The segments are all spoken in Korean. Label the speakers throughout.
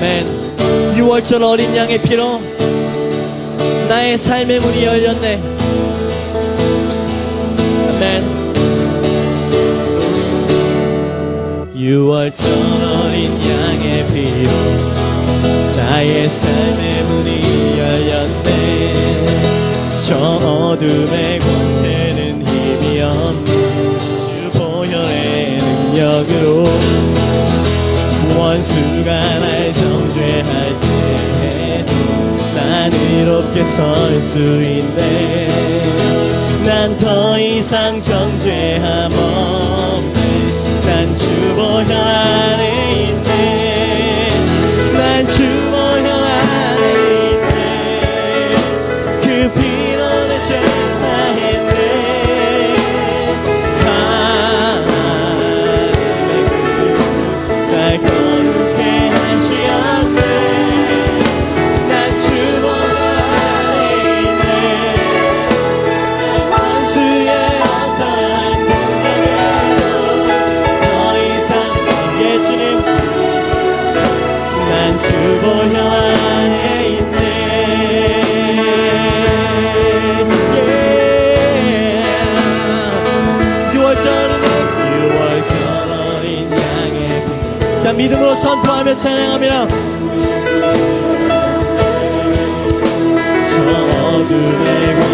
Speaker 1: 아멘. 6월절 어린 양의 피로 나의 삶의 문이 열렸네. 아멘. 6월절 어린 양의 피로 나의 삶의 문이 열렸네. 저 어둠의 권세는 힘이 없네. 주 보혈의 능력으로 원수가 날 정죄할 때난 이롭게 설 수 있네. 난 더 이상 정죄함 없네. 난 주보혈 안에 있네 하며 찬양합니다. 저 어둠의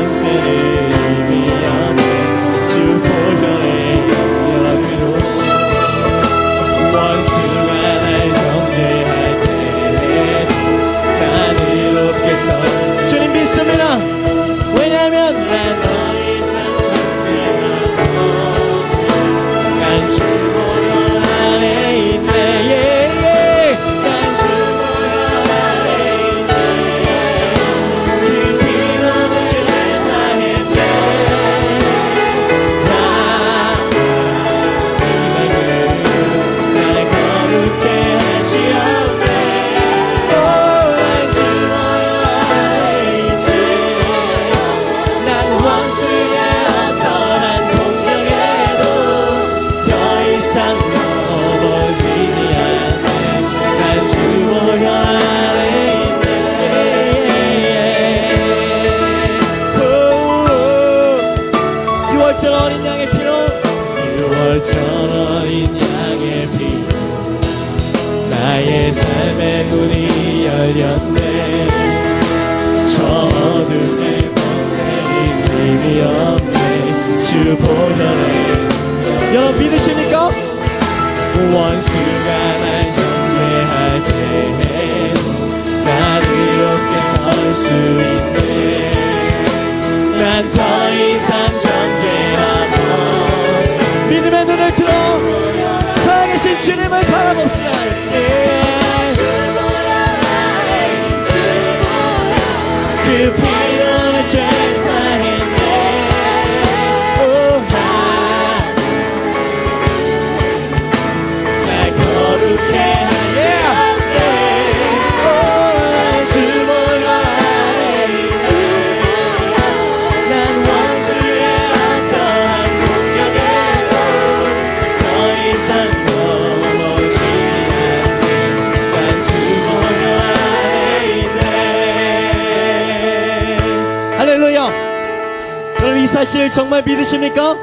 Speaker 1: 사실 정말 믿으십니까?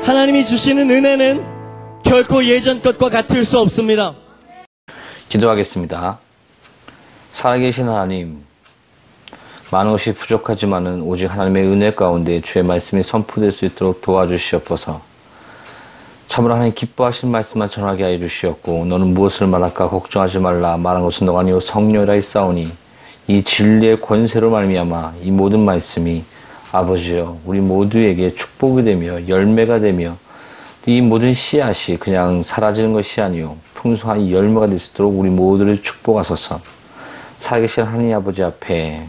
Speaker 1: 하나님이 주시는 은혜는 결코 예전 것과 같을 수 없습니다
Speaker 2: 기도하겠습니다. 살아계신 하나님, 많은 것이 부족하지만은 오직 하나님의 은혜 가운데 주의 말씀이 선포될 수 있도록 도와주시옵소서. 참으로 하나님 기뻐하실 말씀만 전하게 하여 주시옵고 너는 무엇을 말할까 걱정하지 말라 말한 것은 너가 아니요 성령이라 했사오니 이 진리의 권세로 말미암아 이 모든 말씀이 아버지여 우리 모두에게 축복이 되며 열매가 되며 이 모든 씨앗이 그냥 사라지는 것이 아니요 풍성한 이 열매가 될 수 있도록 우리 모두를 축복하소서. 살아계신 하나님 아버지 앞에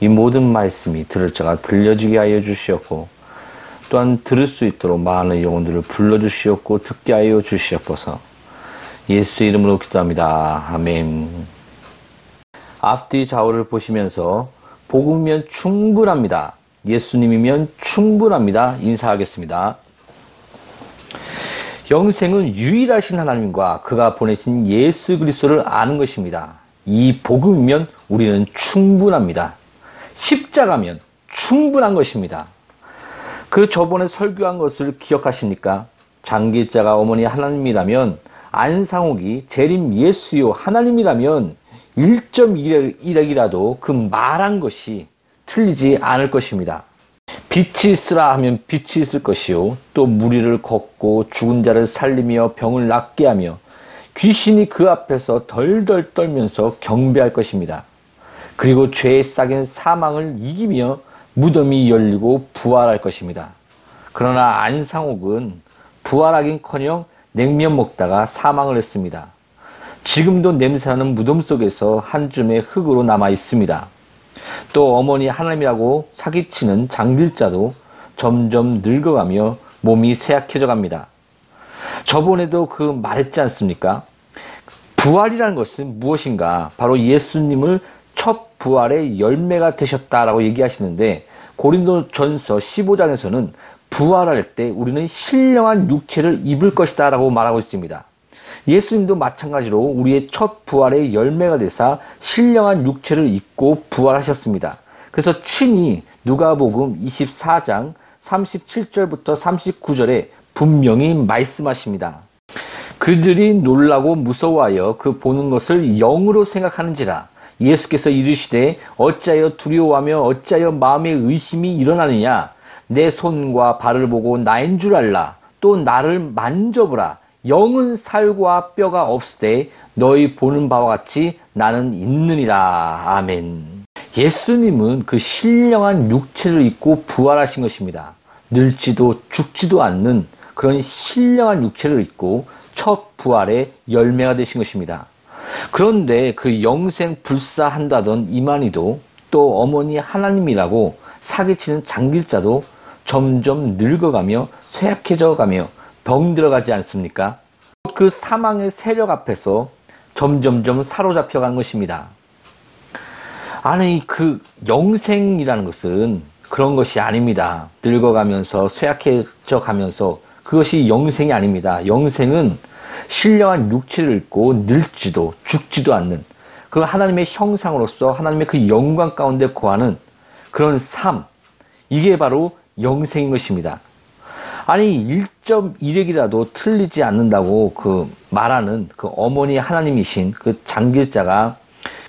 Speaker 2: 이 모든 말씀이 들을 자가 들려지게 하여 주시옵고 또한 들을 수 있도록 많은 영혼들을 불러주시옵고 듣게 하여 주시옵소서. 예수 이름으로 기도합니다. 아멘. 앞뒤 좌우를 보시면서 복음이면 충분합니다. 예수님이면 충분합니다. 인사하겠습니다. 영생은 유일하신 하나님과 그가 보내신 예수 그리스도를 아는 것입니다. 이 복음이면 우리는 충분합니다. 십자가면 충분한 것입니다. 그 저번에 설교한 것을 기억하십니까? 장기자가 어머니 하나님이라면 안상옥이 재림 예수요 하나님이라면 1.1핵이라도 그 말한 것이 틀리지 않을 것입니다. 빛이 있으라 하면 빛이 있을 것이요. 또 무리를 걷고 죽은 자를 살리며 병을 낫게 하며 귀신이 그 앞에서 덜덜 떨면서 경배할 것입니다. 그리고 죄의 싹인 사망을 이기며 무덤이 열리고 부활할 것입니다. 그러나 안상옥은 부활하긴커녕 냉면 먹다가 사망을 했습니다. 지금도 냄새나는 무덤 속에서 한 줌의 흙으로 남아 있습니다. 또 어머니 하나님이라고 사기치는 장길자도 점점 늙어가며 몸이 쇠약해져 갑니다. 저번에도 그 말했지 않습니까? 부활이라는 것은 무엇인가? 바로 예수님을 첫 부활의 열매가 되셨다라고 얘기하시는데 고린도 전서 15장에서는 부활할 때 우리는 신령한 육체를 입을 것이다 라고 말하고 있습니다. 예수님도 마찬가지로 우리의 첫 부활의 열매가 되사 신령한 육체를 입고 부활하셨습니다. 그래서 친히 누가복음 24장 37절부터 39절에 분명히 말씀하십니다. 그들이 놀라고 무서워하여 그 보는 것을 영으로 생각하는지라 예수께서 이르시되 어찌하여 두려워하며 어찌하여 마음에 의심이 일어나느냐 내 손과 발을 보고 나인 줄 알라 또 나를 만져보라 영은 살과 뼈가 없으되 너희 보는 바와 같이 나는 있느니라. 아멘. 예수님은 그 신령한 육체를 입고 부활하신 것입니다. 늙지도 죽지도 않는 그런 신령한 육체를 입고 첫 부활의 열매가 되신 것입니다. 그런데 그 영생 불사한다던 이만희도 또 어머니 하나님이라고 사기치는 장길자도 점점 늙어가며 쇠약해져 가며 병들어가지 않습니까? 그 사망의 세력 앞에서 점점점 사로잡혀 간 것입니다. 아니, 그 영생이라는 것은 그런 것이 아닙니다. 늙어가면서 쇠약해져 가면서 그것이 영생이 아닙니다. 영생은 신령한 육체를 입고 늙지도 죽지도 않는 그 하나님의 형상으로서 하나님의 그 영광 가운데 거하는 그런 삶. 이게 바로 영생인 것입니다. 아니 1.1핵이라도 틀리지 않는다고 그 말하는 그 어머니 하나님이신 그 장길자가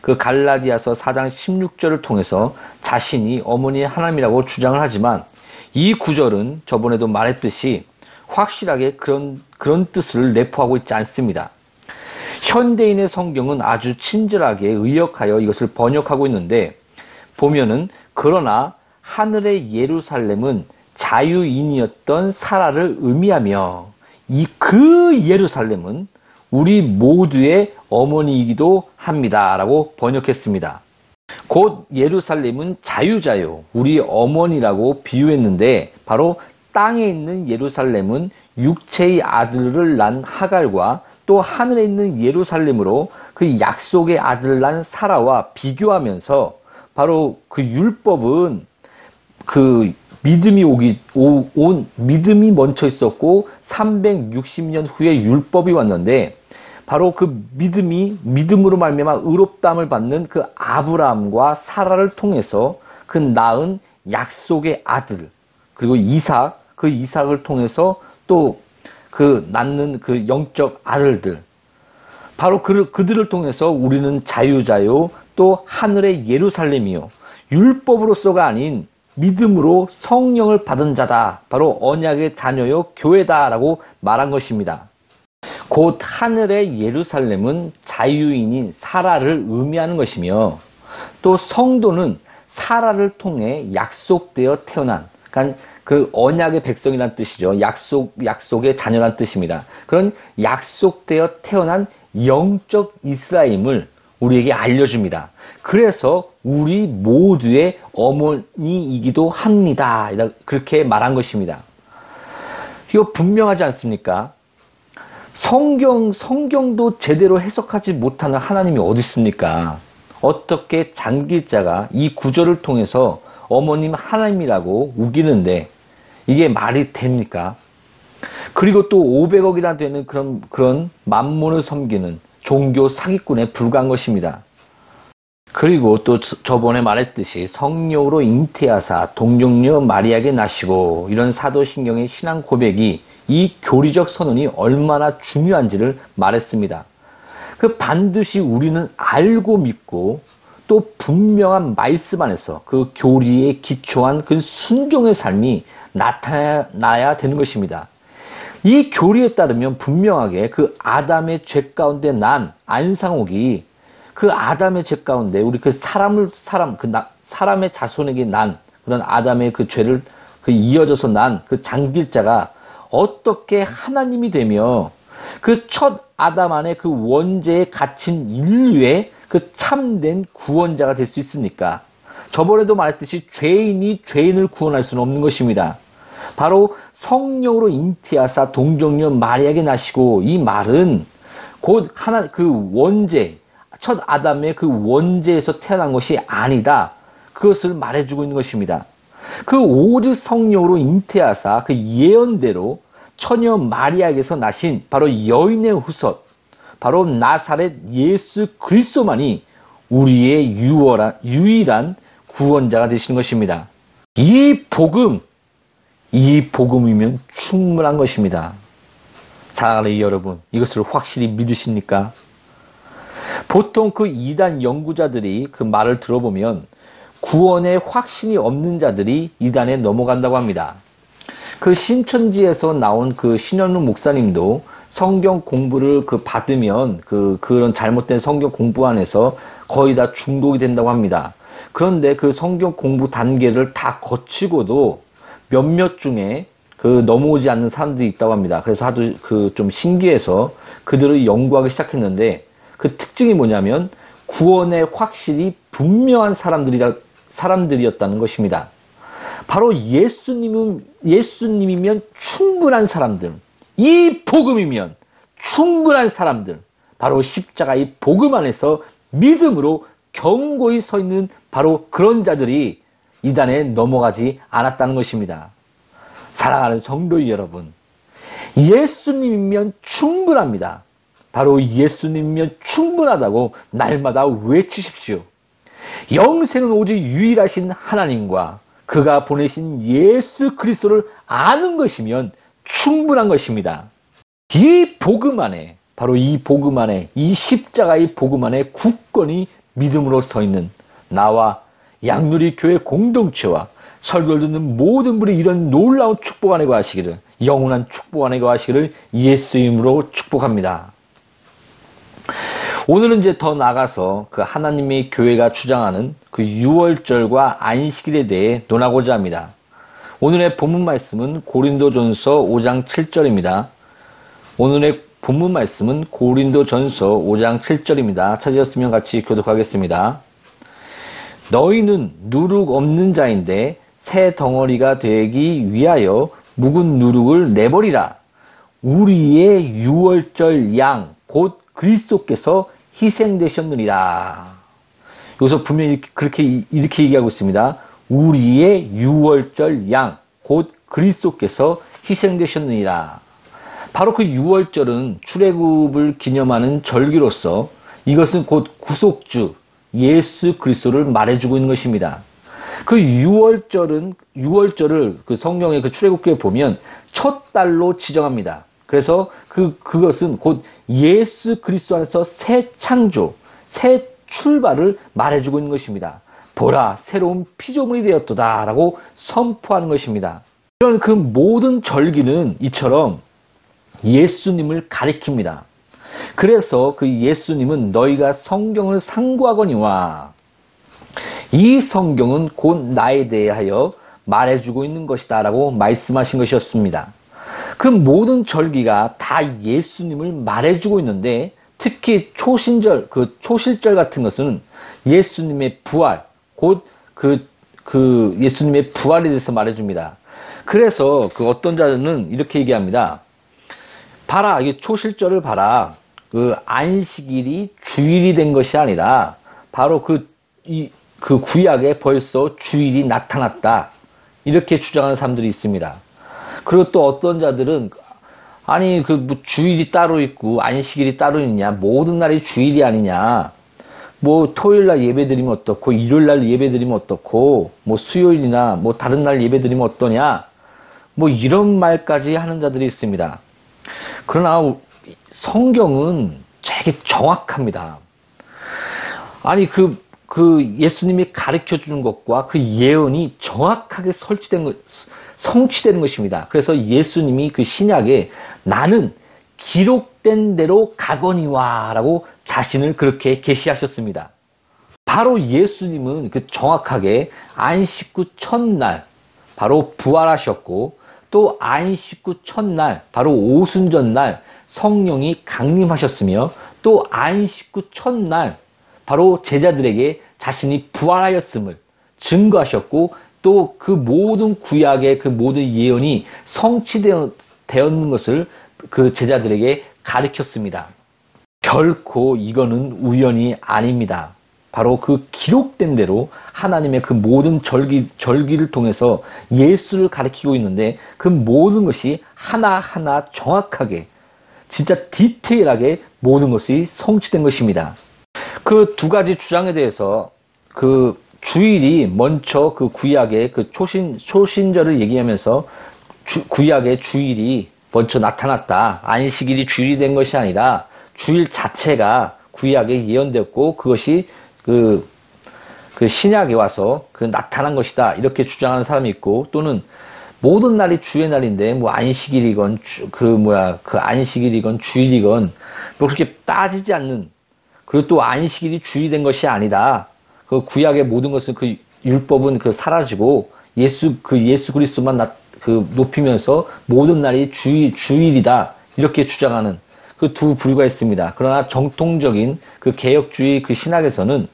Speaker 2: 그 갈라디아서 4장 16절을 통해서 자신이 어머니 하나님이라고 주장을 하지만 이 구절은 저번에도 말했듯이 확실하게 그런 그런 뜻을 내포하고 있지 않습니다. 현대인의 성경은 아주 친절하게 의역하여 이것을 번역하고 있는데 보면은 그러나 하늘의 예루살렘은 자유인이었던 사라를 의미하며 이 그 예루살렘은 우리 모두의 어머니이기도 합니다라고 번역했습니다. 곧 예루살렘은 자유자요 우리 어머니라고 비유했는데 바로 땅에 있는 예루살렘은 육체의 아들을 낳은 하갈과 또 하늘에 있는 예루살렘으로 그 약속의 아들을 낳은 사라와 비교하면서 바로 그 율법은 그 믿음이 오기 오, 온 믿음이 멈춰 있었고 360년 후에 율법이 왔는데 바로 그 믿음이 믿음으로 말미암아 의롭다함을 받는 그 아브라함과 사라를 통해서 그 낳은 약속의 아들 그리고 이삭 그 이삭을 통해서 또 그 낳는 그 영적 아들들 바로 그, 그들을 통해서 우리는 자유자요 또 하늘의 예루살렘이요 율법으로서가 아닌 믿음으로 성령을 받은 자다. 바로 언약의 자녀요 교회다라고 말한 것입니다. 곧 하늘의 예루살렘은 자유인인 사라를 의미하는 것이며 또 성도는 사라를 통해 약속되어 태어난 그러니까 그 언약의 백성이란 뜻이죠. 약속 약속의 자녀란 뜻입니다. 그런 약속되어 태어난 영적 이스라임을 우리에게 알려줍니다. 그래서 우리 모두의 어머니이기도 합니다. 그렇게 말한 것입니다. 이거 분명하지 않습니까? 성경, 성경도 제대로 해석하지 못하는 하나님이 어디 있습니까? 어떻게 장길자가 이 구절을 통해서 어머님 하나님이라고 우기는데 이게 말이 됩니까? 그리고 또 500억이나 되는 그런, 그런 만문을 섬기는 종교 사기꾼에 불과한 것입니다. 그리고 또 저번에 말했듯이 성령으로 잉태하사 동정녀 마리아에게 나시고 이런 사도신경의 신앙 고백이 이 교리적 선언이 얼마나 중요한지를 말했습니다. 그 반드시 우리는 알고 믿고 또 분명한 말씀 안에서 그 교리에 기초한 그 순종의 삶이 나타나야 되는 것입니다. 이 교리에 따르면 분명하게 그 아담의 죄 가운데 난 안상옥이 그 아담의 죄 가운데 우리 그 사람을 사람 그 나, 사람의 자손에게 난 그런 아담의 그 죄를 그 이어져서 난 그 장길자가 어떻게 하나님이 되며 그 첫 아담 안에 그 원죄에 갇힌 인류의 그 참된 구원자가 될 수 있습니까? 저번에도 말했듯이 죄인이 죄인을 구원할 수는 없는 것입니다. 바로 성령으로 잉태하사 동정녀 마리아에게 나시고 이 말은 곧 하나 그 원죄 첫 아담의 그 원죄에서 태어난 것이 아니다. 그것을 말해주고 있는 것입니다. 그 오직 성령으로 잉태하사 그 예언대로 처녀 마리아에게서 나신 바로 여인의 후손, 바로 나사렛 예수 그리스도만이 우리의 유월한, 유일한 구원자가 되시는 것입니다. 이 복음, 이 복음이면 충분한 것입니다. 사랑하는 여러분, 이것을 확실히 믿으십니까? 보통 그 이단 연구자들이 그 말을 들어보면 구원에 확신이 없는 자들이 이단에 넘어간다고 합니다. 그 신천지에서 나온 그 신현우 목사님도 성경 공부를 그 받으면 그 그런 잘못된 성경 공부 안에서 거의 다 중독이 된다고 합니다. 그런데 그 성경 공부 단계를 다 거치고도 몇몇 중에 그 넘어오지 않는 사람들이 있다고 합니다. 그래서 하도 그 좀 신기해서 그들을 연구하기 시작했는데 그 특징이 뭐냐면 구원의 확실히 분명한 사람들이라 사람들이었다는 것입니다. 바로 예수님은 예수님이면 충분한 사람들, 이 복음이면 충분한 사람들, 바로 십자가의 복음 안에서 믿음으로 견고히 서 있는 바로 그런 자들이 이단에 넘어가지 않았다는 것입니다. 사랑하는 성도 여러분, 예수님이면 충분합니다. 바로 예수님이면 충분하다고 날마다 외치십시오. 영생은 오직 유일하신 하나님과 그가 보내신 예수 그리스도를 아는 것이면 충분한 것입니다. 이 복음 안에 바로 이 복음 안에 이 십자가의 복음 안에 굳건히 믿음으로 서 있는 나와 양누리 교회 공동체와 설교를 듣는 모든 분이 이런 놀라운 축복 안에 거하시기를 영원한 축복 안에 거하시기를 예수 이름으로 축복합니다. 오늘은 이제 더 나가서 그 하나님의 교회가 주장하는 그 6월절과 안식일에 대해 논하고자 합니다. 오늘의 본문 말씀은 고린도전서 5장 7절입니다. 오늘의 본문 말씀은 고린도전서 5장 7절입니다. 찾으셨으면 같이 교독하겠습니다. 너희는 누룩 없는 자인데 새 덩어리가 되기 위하여 묵은 누룩을 내버리라. 우리의 6월절 양, 곧 그리스도께서 희생되셨느니라. 여기서 분명히 그렇게 이렇게 얘기하고 있습니다. 우리의 6월절 양, 곧 그리스도께서 희생되셨느니라. 바로 그 6월절은 출애굽을 기념하는 절기로서 이것은 곧 구속주 예수 그리스도를 말해주고 있는 것입니다. 그 6월절은 6월절을 그 성경의 그 출애굽기에 보면 첫 달로 지정합니다. 그래서 그 그것은 곧 예수 그리스도 안에서 새 창조, 새 출발을 말해주고 있는 것입니다. 보라, 새로운 피조물이 되었도다라고 선포하는 것입니다. 이런 그 모든 절기는 이처럼 예수님을 가리킵니다. 그래서 그 예수님은 너희가 성경을 상고하거니와 이 성경은 곧 나에 대하여 말해주고 있는 것이다 라고 말씀하신 것이었습니다. 그 모든 절기가 다 예수님을 말해주고 있는데 특히 초신절, 그 초실절 같은 것은 예수님의 부활, 곧 그, 그 예수님의 부활에 대해서 말해줍니다. 그래서 그 어떤 자들은 이렇게 얘기합니다. 봐라, 이 초실절을 봐라. 그 안식일이 주일이 된 것이 아니라 바로 그, 이, 그 구약에 벌써 주일이 나타났다. 이렇게 주장하는 사람들이 있습니다. 그리고 또 어떤 자들은 아니 그 뭐 주일이 따로 있고 안식일이 따로 있냐? 모든 날이 주일이 아니냐? 뭐 토요일 날 예배 드리면 어떻고 일요일 날 예배 드리면 어떻고 뭐 수요일이나 뭐 다른 날 예배 드리면 어떠냐? 뭐 이런 말까지 하는 자들이 있습니다. 그러나 성경은 되게 정확합니다. 아니 그, 그 예수님이 가르쳐 주는 것과 그 예언이 정확하게 설치된 것, 성취되는 것입니다. 그래서 예수님이 그 신약에 나는 기록된 대로 가거니와라고 자신을 그렇게 계시하셨습니다. 바로 예수님은 그 정확하게 안식 후 첫날 바로 부활하셨고 또 안식 후 첫날 바로 오순절날 성령이 강림하셨으며 또 안식 후 첫날 바로 제자들에게 자신이 부활하였음을 증거하셨고 또 그 모든 구약의 그 모든 예언이 성취되었는 것을 그 제자들에게 가르쳤습니다. 결코 이거는 우연이 아닙니다. 바로 그 기록된 대로 하나님의 그 모든 절기, 절기를 통해서 예수를 가르치고 있는데 그 모든 것이 하나하나 정확하게 진짜 디테일하게 모든 것이 성취된 것입니다. 그 두 가지 주장에 대해서 그 주일이 먼저 그 구약의 그 초신, 초신절을 얘기하면서 주, 구약의 주일이 먼저 나타났다. 안식일이 주일이 된 것이 아니라 주일 자체가 구약에 예언되었고 그것이 그, 그 신약에 와서 그 나타난 것이다. 이렇게 주장하는 사람이 있고 또는 모든 날이 주의 날인데 뭐 안식일이건 주, 그 뭐야 그 안식일이건 주일이건 뭐 그렇게 따지지 않는 그리고 또 안식일이 주일이 된 것이 아니다. 그 구약의 모든 것은 그 율법은 그 사라지고 예수 그 예수 그리스도만 나, 그 높이면서 모든 날이 주일 주일이다 이렇게 주장하는 그 두 부류가 있습니다. 그러나 정통적인 그 개혁주의 그 신학에서는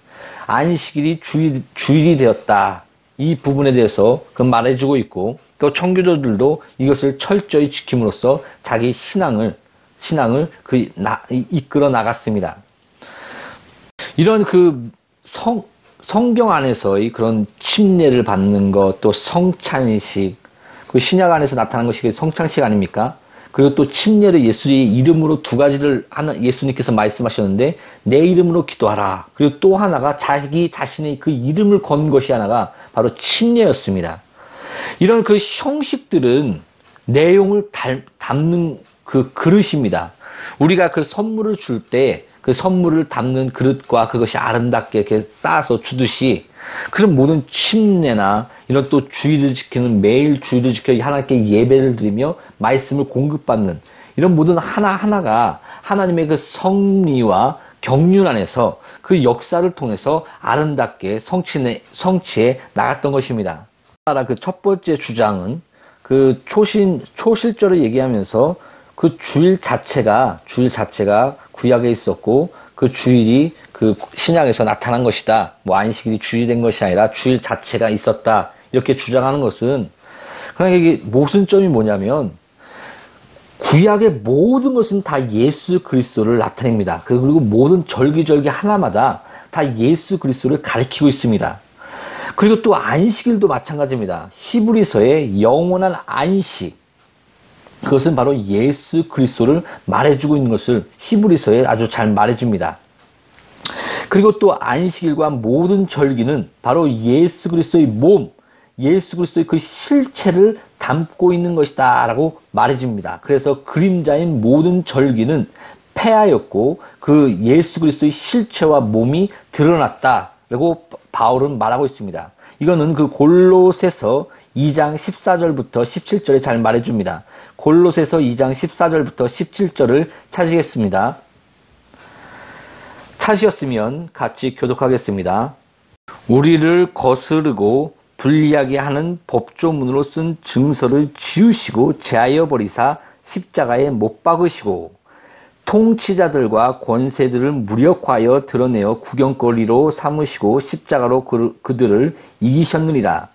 Speaker 2: 안식일이 주일 주일이 되었다 이 부분에 대해서 그 말해주고 있고 또 청교도들도 이것을 철저히 지킴으로써 자기 신앙을 신앙을 그 나, 이끌어 나갔습니다. 이런 그 성, 성경 안에서의 그런 침례를 받는 것, 또 성찬식, 그 신약 안에서 나타난 것이 성찬식 아닙니까? 그리고 또 침례를 예수의 이름으로 두 가지를 하나 예수님께서 말씀하셨는데 내 이름으로 기도하라. 그리고 또 하나가 자기 자신의 그 이름을 건 것이 하나가 바로 침례였습니다. 이런 그 형식들은 내용을 담는 그 그릇입니다. 우리가 그 선물을 줄 때 그 선물을 담는 그릇과 그것이 아름답게 이렇게 쌓아서 주듯이 그런 모든 침례나 이런 또 주의를 지키는 매일 주의를 지켜 하나님께 예배를 드리며 말씀을 공급받는 이런 모든 하나하나가 하나님의 그 성리와 경륜 안에서 그 역사를 통해서 아름답게 성취해, 성취해 나갔던 것입니다. 그 첫 번째 주장은 그 초신, 초실절을 얘기하면서 그 주일 자체가 주일 자체가 구약에 있었고 그 주일이 그 신약에서 나타난 것이다. 뭐 안식일이 주일이 된 것이 아니라 주일 자체가 있었다. 이렇게 주장하는 것은 그러니까 이게 모순점이 뭐냐면 구약의 모든 것은 다 예수 그리스도를 나타냅니다. 그 그리고 모든 절기절기 하나마다 다 예수 그리스도를 가리키고 있습니다. 그리고 또 안식일도 마찬가지입니다. 히브리서의 영원한 안식 그것은 바로 예수 그리스도를 말해주고 있는 것을 히브리서에 아주 잘 말해줍니다. 그리고 또 안식일과 모든 절기는 바로 예수 그리스도의 몸, 예수 그리스도의 그 실체를 담고 있는 것이다 라고 말해줍니다. 그래서 그림자인 모든 절기는 폐하였고 그 예수 그리스도의 실체와 몸이 드러났다 라고 바울은 말하고 있습니다. 이거는 그 골로새서 2장 14절부터 17절에 잘 말해줍니다. 골로새서 2장 14절부터 17절을 찾으겠습니다. 찾으셨으면 같이 교독하겠습니다. 우리를 거스르고 불리하게 하는 법조문으로 쓴 증서를 지우시고 제하여 버리사 십자가에 못 박으시고 통치자들과 권세들을 무력하여 드러내어 구경거리로 삼으시고 십자가로 그, 그들을 이기셨느니라.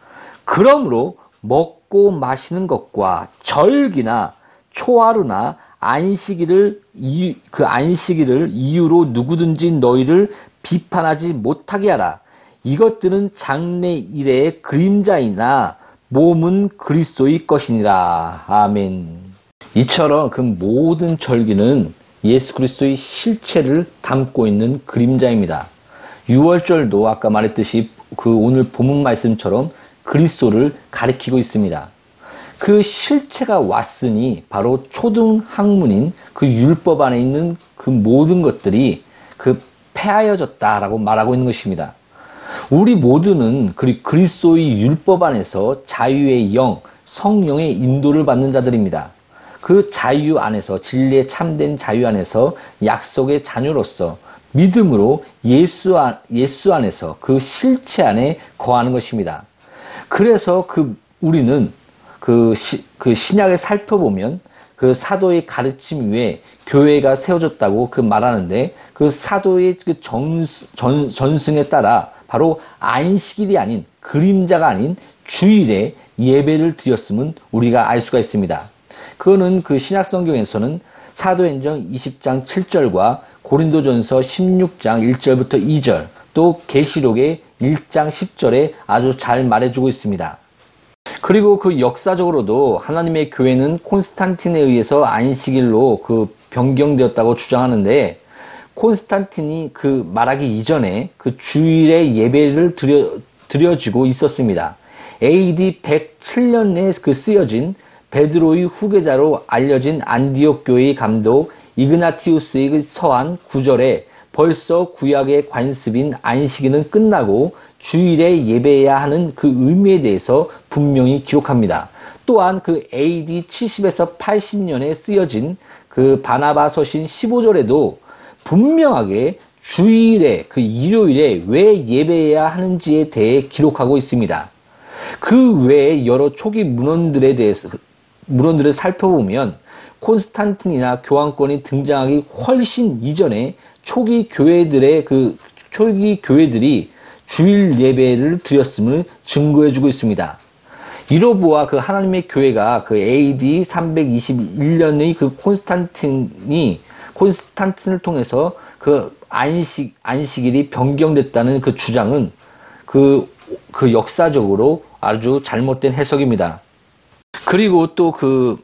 Speaker 2: 그러므로 먹고 마시는 것과 절기나 초하루나 안식일을 이유, 그 안식일을 이유로 누구든지 너희를 비판하지 못하게 하라. 이것들은 장래 일의 그림자이나 몸은 그리스도의 것이니라. 아멘. 이처럼 그 모든 절기는 예수 그리스도의 실체를 담고 있는 그림자입니다. 6월절도 아까 말했듯이 그 오늘 본문 말씀처럼 그리스도를 가리키고 있습니다. 그 실체가 왔으니 바로 초등 학문인 그 율법 안에 있는 그 모든 것들이 그 폐하여졌다라고 말하고 있는 것입니다. 우리 모두는 그리스도의 율법 안에서 자유의 영, 성령의 인도를 받는 자들입니다. 그 자유 안에서 진리에 참된 자유 안에서 약속의 자녀로서 믿음으로 예수 안, 예수 안에서 그 실체 안에 거하는 것입니다. 그래서 그 우리는 그, 시, 그 신약을 살펴보면 그 사도의 가르침 위에 교회가 세워졌다고 그 말하는데 그 사도의 그 전, 전, 전승에 따라 바로 안식일이 아닌 그림자가 아닌 주일에 예배를 드렸음은 우리가 알 수가 있습니다. 그거는 그 신약 성경에서는 사도행전 20장 7절과 고린도전서 16장 1절부터 2절 또 계시록의 1장 10절에 아주 잘 말해주고 있습니다. 그리고 그 역사적으로도 하나님의 교회는 콘스탄틴에 의해서 안식일로 그 변경되었다고 주장하는데 콘스탄틴이 그 말하기 이전에 그 주일의 예배를 드려, 드려지고 있었습니다. AD 107년에 그 쓰여진 베드로의 후계자로 알려진 안디옥 교회의 감독 이그나티우스의 그 서한 9절에 벌써 구약의 관습인 안식일은 끝나고 주일에 예배해야 하는 그 의미에 대해서 분명히 기록합니다. 또한 그 AD 70에서 80년에 쓰여진 그 바나바 서신 15절에도 분명하게 주일에 그 일요일에 왜 예배해야 하는지에 대해 기록하고 있습니다. 그 외에 여러 초기 문헌들에 대해서 문헌들을 살펴보면 콘스탄틴이나 교황권이 등장하기 훨씬 이전에 초기 교회들의 그 초기 교회들이 주일 예배를 드렸음을 증거해주고 있습니다. 이로 보아 그 하나님의 교회가 그 AD 321년의 그 콘스탄틴이 콘스탄틴을 통해서 그 안식 안식일이 변경됐다는 그 주장은 그, 그 역사적으로 아주 잘못된 해석입니다. 그리고 또 그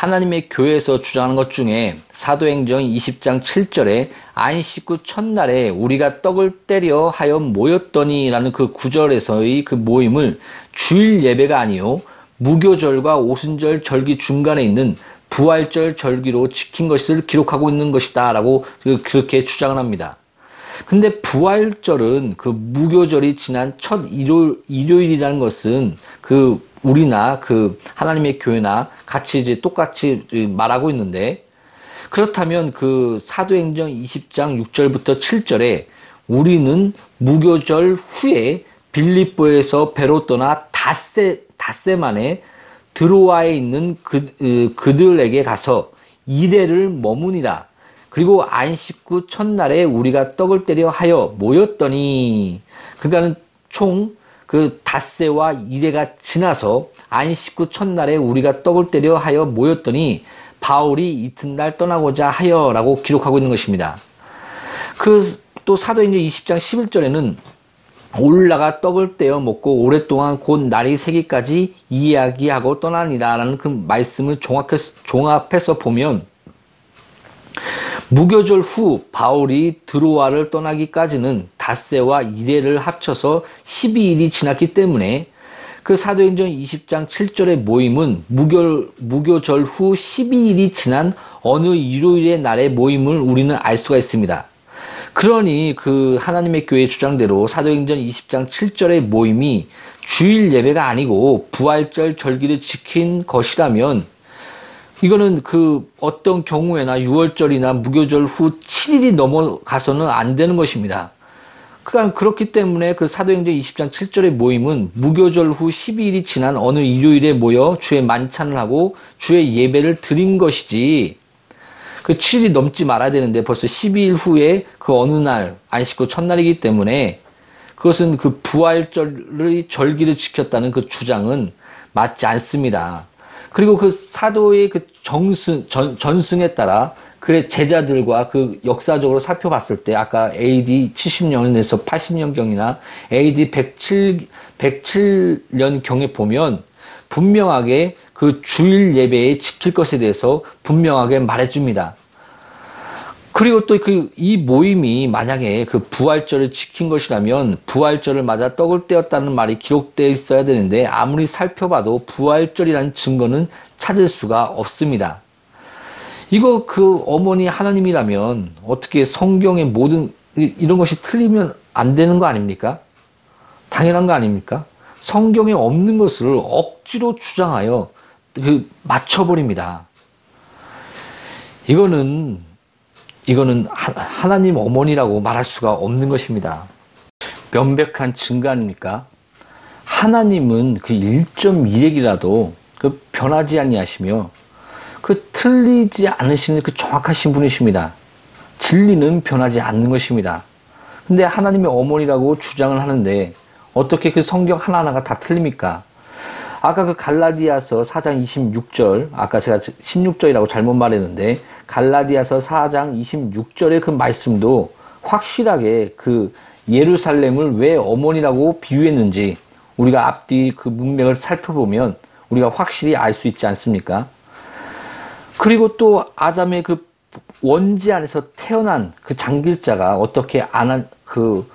Speaker 2: 하나님의 교회에서 주장하는 것 중에 사도행전 20장 7절에 안식 구 첫날에 우리가 떡을 때려 하여 모였더니라는 그 구절에서의 그 모임을 주일 예배가 아니요 무교절과 오순절 절기 중간에 있는 부활절 절기로 지킨 것을 기록하고 있는 것이다라고 그 그렇게 주장을 합니다. 근데 부활절은 그 무교절이 지난 첫 일요, 일요일이라는 것은 그 우리나 그 하나님의 교회나 같이 이제 똑같이 말하고 있는데 그렇다면 그 사도행전 20장 6절부터 7절에 우리는 무교절 후에 빌립보에서 배로 떠나 닷새 닷새 만에 드로아에 있는 그, 그들에게 가서 이래를 머무니라. 그리고 안식 구 첫날에 우리가 떡을 때려 하여 모였더니 그러니까는 총 그 닷새와 이래가 지나서 안식 구 첫날에 우리가 떡을 때려 하여 모였더니 바울이 이튿날 떠나고자 하여라고 기록하고 있는 것입니다. 그 또 사도행전 20장 11절에는 올라가 떡을 떼어 먹고 오랫동안 곧 날이 새기까지 이야기하고 떠나니라라는 그 말씀을 종합해서, 종합해서 보면 무교절 후 바울이 드로아를 떠나기까지는 닷새와 이래를 합쳐서 12일이 지났기 때문에 그 사도행전 20장 7절의 모임은 무교, 무교절 후 12일이 지난 어느 일요일의 날의 모임을 우리는 알 수가 있습니다. 그러니 그 하나님의 교회 주장대로 사도행전 20장 7절의 모임이 주일 예배가 아니고 부활절 절기를 지킨 것이라면 이거는 그 어떤 경우에나 6월절이나 무교절 후 7일이 넘어가서는 안 되는 것입니다. 그러니까 그렇기 때문에 그 사도행전 20장 7절의 모임은 무교절 후 12일이 지난 어느 일요일에 모여 주의 만찬을 하고 주의 예배를 드린 것이지 그 7일이 넘지 말아야 되는데 벌써 12일 후에 그 어느 날 안식구 첫날이기 때문에 그것은 그 부활절의 절기를 지켰다는 그 주장은 맞지 않습니다. 그리고 그 사도의 그 정승, 전, 전승에 따라 그의 제자들과 그 역사적으로 살펴봤을 때 아까 AD 70년에서 80년경이나 AD 107, 107년경에 보면 분명하게 그 주일 예배에 지킬 것에 대해서 분명하게 말해줍니다. 그리고 또 그 이 모임이 만약에 그 부활절을 지킨 것이라면 부활절을 맞아 떡을 떼었다는 말이 기록되어 있어야 되는데 아무리 살펴봐도 부활절이라는 증거는 찾을 수가 없습니다. 이거 그 어머니 하나님이라면 어떻게 성경의 모든 이런 것이 틀리면 안 되는 거 아닙니까? 당연한 거 아닙니까? 성경에 없는 것을 억지로 주장하여 그 맞춰버립니다. 이거는 이거는 하나님 어머니라고 말할 수가 없는 것입니다. 명백한 증거 아닙니까? 하나님은 그 1.1핵이라도 그 변하지 아니하시며 그 틀리지 않으시는 그 정확하신 분이십니다. 진리는 변하지 않는 것입니다. 근데 하나님의 어머니라고 주장을 하는데 어떻게 그 성경 하나하나가 다 틀립니까? 아까 그 갈라디아서 4장 26절, 아까 제가 16절이라고 잘못 말했는데, 갈라디아서 4장 26절의 그 말씀도 확실하게 그 예루살렘을 왜 어머니라고 비유했는지 우리가 앞뒤 그 문맥을 살펴보면 우리가 확실히 알 수 있지 않습니까? 그리고 또 아담의 그 원지 안에서 태어난 그 장길자가 어떻게 안한 그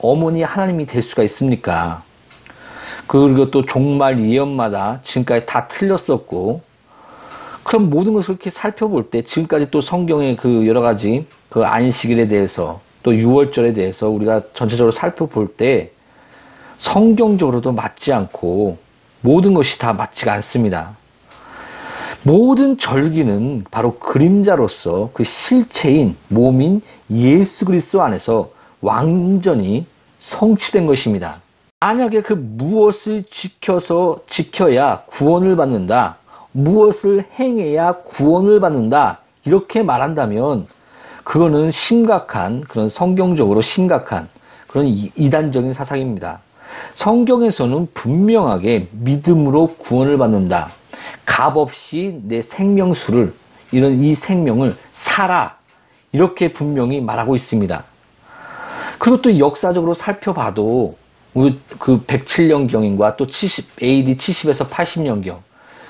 Speaker 2: 어머니 하나님이 될 수가 있습니까? 그리고 또 종말 예언마다 지금까지 다 틀렸었고, 그럼 모든 것을 이렇게 살펴볼 때 지금까지 또 성경의 그 여러 가지 그 안식일에 대해서 또 6월절에 대해서 우리가 전체적으로 살펴볼 때 성경적으로도 맞지 않고 모든 것이 다 맞지가 않습니다. 모든 절기는 바로 그림자로서 그 실체인 몸인 예수 그리스도 안에서 완전히 성취된 것입니다. 만약에 그 무엇을 지켜서 지켜야 구원을 받는다. 무엇을 행해야 구원을 받는다. 이렇게 말한다면 그거는 심각한 그런 성경적으로 심각한 그런 이단적인 사상입니다. 성경에서는 분명하게 믿음으로 구원을 받는다. 값 없이 내 생명수를 이런 이 생명을 살아 이렇게 분명히 말하고 있습니다. 그리고 또 역사적으로 살펴봐도 그 107년경인과 또 70, AD 70에서 80년경.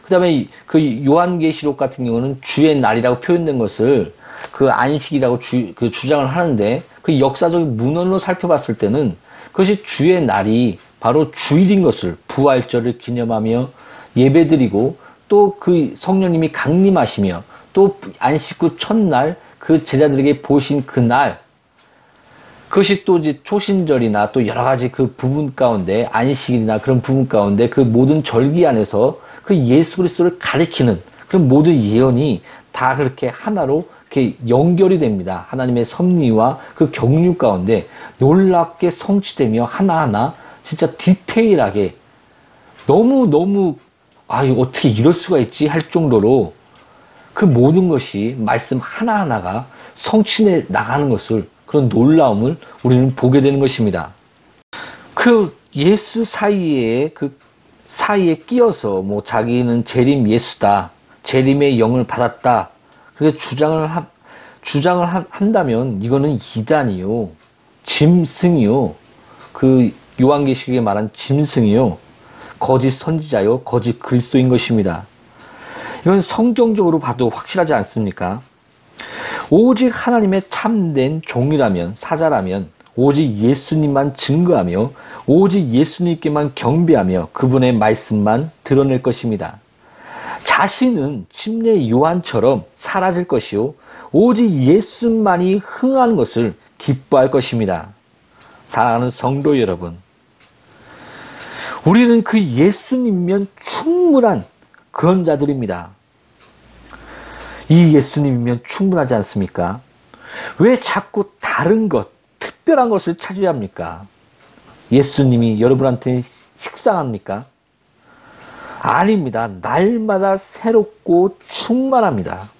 Speaker 2: 그 다음에 그 요한계시록 같은 경우는 주의 날이라고 표현된 것을 그 안식이라고 주, 그 주장을 하는데 그 역사적인 문헌으로 살펴봤을 때는 그것이 주의 날이 바로 주일인 것을 부활절을 기념하며 예배드리고 또 그 성령님이 강림하시며 또 안식 후 첫날 그 제자들에게 보신 그날 그것이 또 이제 초신절이나 또 여러 가지 그 부분 가운데 안식일이나 그런 부분 가운데 그 모든 절기 안에서 그 예수 그리스도를 가리키는 그런 모든 예언이 다 그렇게 하나로 이렇게 연결이 됩니다. 하나님의 섭리와 그 경륜 가운데 놀랍게 성취되며 하나하나 진짜 디테일하게 너무 너무 아 어떻게 이럴 수가 있지 할 정도로 그 모든 것이 말씀 하나하나가 성취해 나가는 것을 그런 놀라움을 우리는 보게 되는 것입니다. 그 예수 사이에 그 사이에 끼어서 뭐 자기는 재림 예수다. 재림의 영을 받았다. 그렇게 주장을 하, 주장을 한다면 이거는 이단이요. 짐승이요. 그 요한계시록에 말한 짐승이요. 거짓 선지자요. 거짓 그리스도인 것입니다. 이건 성경적으로 봐도 확실하지 않습니까? 오직 하나님의 참된 종이라면, 사자라면, 오직 예수님만 증거하며, 오직 예수님께만 경배하며 그분의 말씀만 드러낼 것입니다. 자신은 침례 요한처럼 사라질 것이요, 오직 예수만이 흥하는 것을 기뻐할 것입니다. 사랑하는 성도 여러분, 우리는 그 예수님면 충분한 그런 자들입니다. 이 예수님이면 충분하지 않습니까? 왜 자꾸 다른 것, 특별한 것을 찾아야 합니까? 예수님이 여러분한테 식상합니까? 아닙니다. 날마다 새롭고 충만합니다.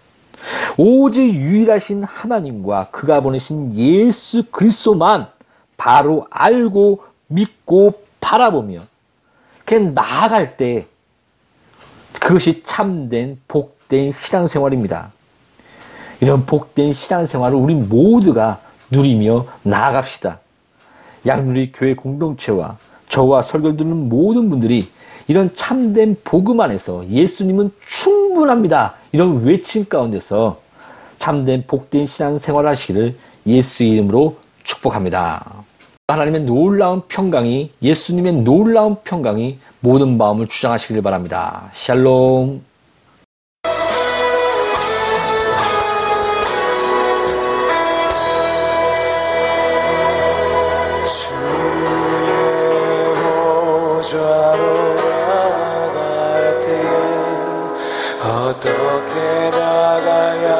Speaker 2: 오직 유일하신 하나님과 그가 보내신 예수 그리스도만 바로 알고 믿고 바라보며 그 나아갈 때 그것이 참된 복 복된 신앙생활입니다. 이런 복된 신앙생활을 우리 모두가 누리며 나아갑시다. 양누리 교회 공동체와 저와 설교 듣는 모든 분들이 이런 참된 복음 안에서 예수님은 충분합니다. 이런 외침 가운데서 참된 복된 신앙생활 하시기를 예수 이름으로 축복합니다. 하나님의 놀라운 평강이 예수님의 놀라운 평강이 모든 마음을 주장하시길 바랍니다. 샬롬.
Speaker 3: 어떻게 나가야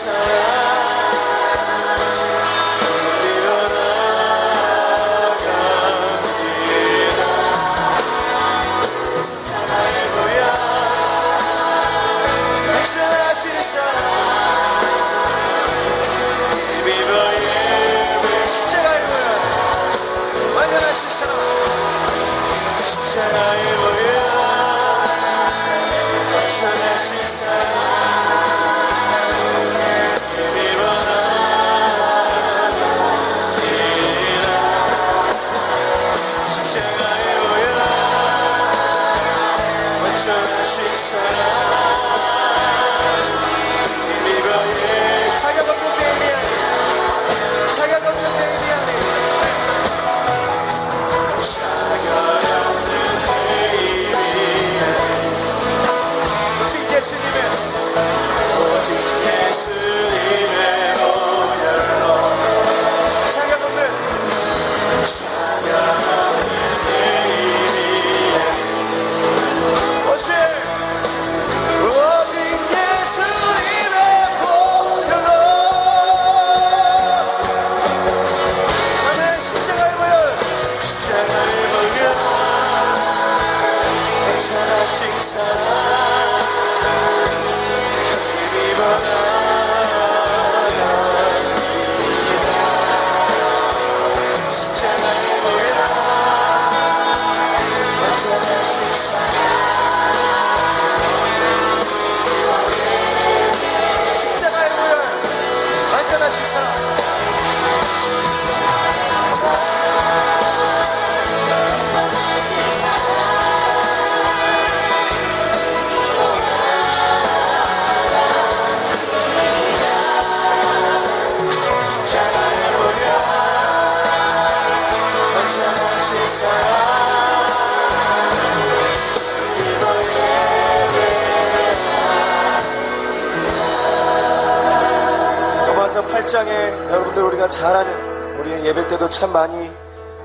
Speaker 3: sun.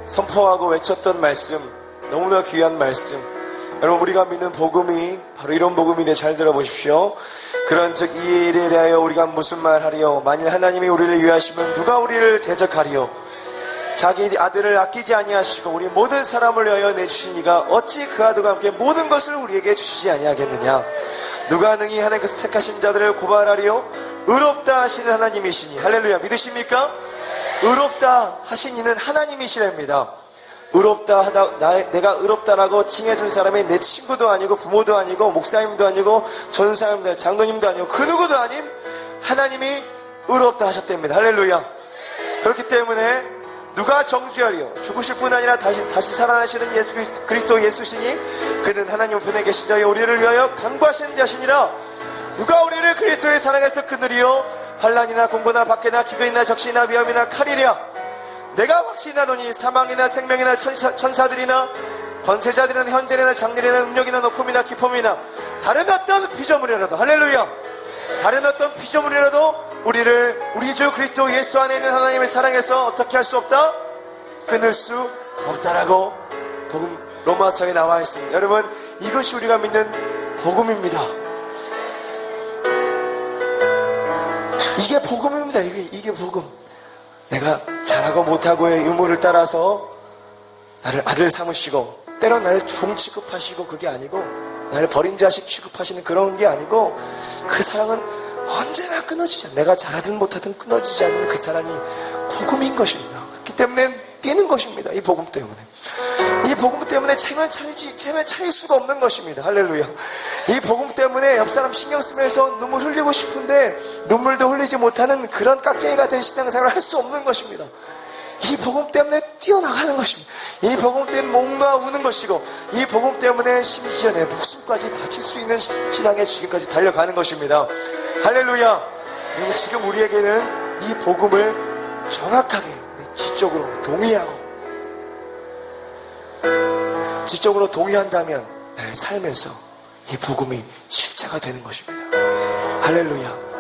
Speaker 3: 선포하고 외쳤던 말씀 너무나 귀한 말씀. 여러분 우리가 믿는 복음이 바로 이런 복음인데 잘 들어보십시오. 그런 즉 이 일에 대하여 우리가 무슨 말 하리요? 만일 하나님이 우리를 위하시면 누가 우리를 대적하리요? 자기 아들을 아끼지 아니하시고 우리 모든 사람을 위하여 내주시니가 어찌 그 아들과 함께 모든 것을 우리에게 주시지 아니하겠느냐? 누가 능히 하나님께서 택하신 자들을 고발하리요? 의롭다 하시는 하나님이시니. 할렐루야. 믿으십니까? 의롭다 하신 이는 하나님이시랍니다 의롭다 하다 나, 내가 의롭다라고 칭해준 사람이 내 친구도 아니고 부모도 아니고 목사님도 아니고 전사님도 장로님도 아니고 그 누구도 아닌 하나님이 의롭다 하셨답니다 할렐루야 그렇기 때문에 누가 정죄하리요? 죽으실 뿐 아니라 다시, 다시 살아나시는 예수 그리스도, 예수시니 그는 하나님 분에 계신 자여 우리를 위하여 강구하시는 자시니라 누가 우리를 그리스도의 사랑에서 끊으리요? 환란이나 공고나 박해나 기근이나 적시나 위험이나 칼이랴 내가 확신하노니 사망이나 생명이나 천사, 천사들이나 권세자들이나 현재나 장렬이나 능력이나 높음이나 기품이나 다른 어떤 피조물이라도 할렐루야 다른 어떤 피조물이라도 우리를 우리 주 그리스도 예수 안에 있는 하나님의 사랑에서 어떻게 할 수 없다? 끊을 수 없다라고 복음 로마서에 나와 있습니다. 여러분 이것이 우리가 믿는 복음입니다. 복음입니다. 이게 이게 복음. 내가 잘하고 못하고의 의무를 따라서 나를 아들 삼으시고 때론 나를 종 취급하시고 그게 아니고 나를 버린 자식 취급하시는 그런 게 아니고 그 사랑은 언제나 끊어지지 않 내가 잘하든 못하든 끊어지지 않는 그 사랑이 복음인 것입니다. 그렇기 때문에 뛰는 것입니다. 이 복음 때문에. 이 복음 때문에 체면 차리지, 체면 차릴 수가 없는 것입니다. 할렐루야. 이 복음 때문에 옆 사람 신경 쓰면서 눈물 흘리고 싶은데 눈물도 흘리지 못하는 그런 깍쟁이 같은 신앙 생활을 할 수 없는 것입니다. 이 복음 때문에 뛰어나가는 것입니다. 이 복음 때문에 뭔가 우는 것이고, 이 복음 때문에 심지어 내 목숨까지 바칠 수 있는 신앙의 지경까지 달려가는 것입니다. 할렐루야! 그리고 지금 우리에게는 이 복음을 정확하게 지적으로 동의하고, 지적으로 동의한다면 나의 삶에서 이 복음이 실제가 되는 것입니다. 할렐루야!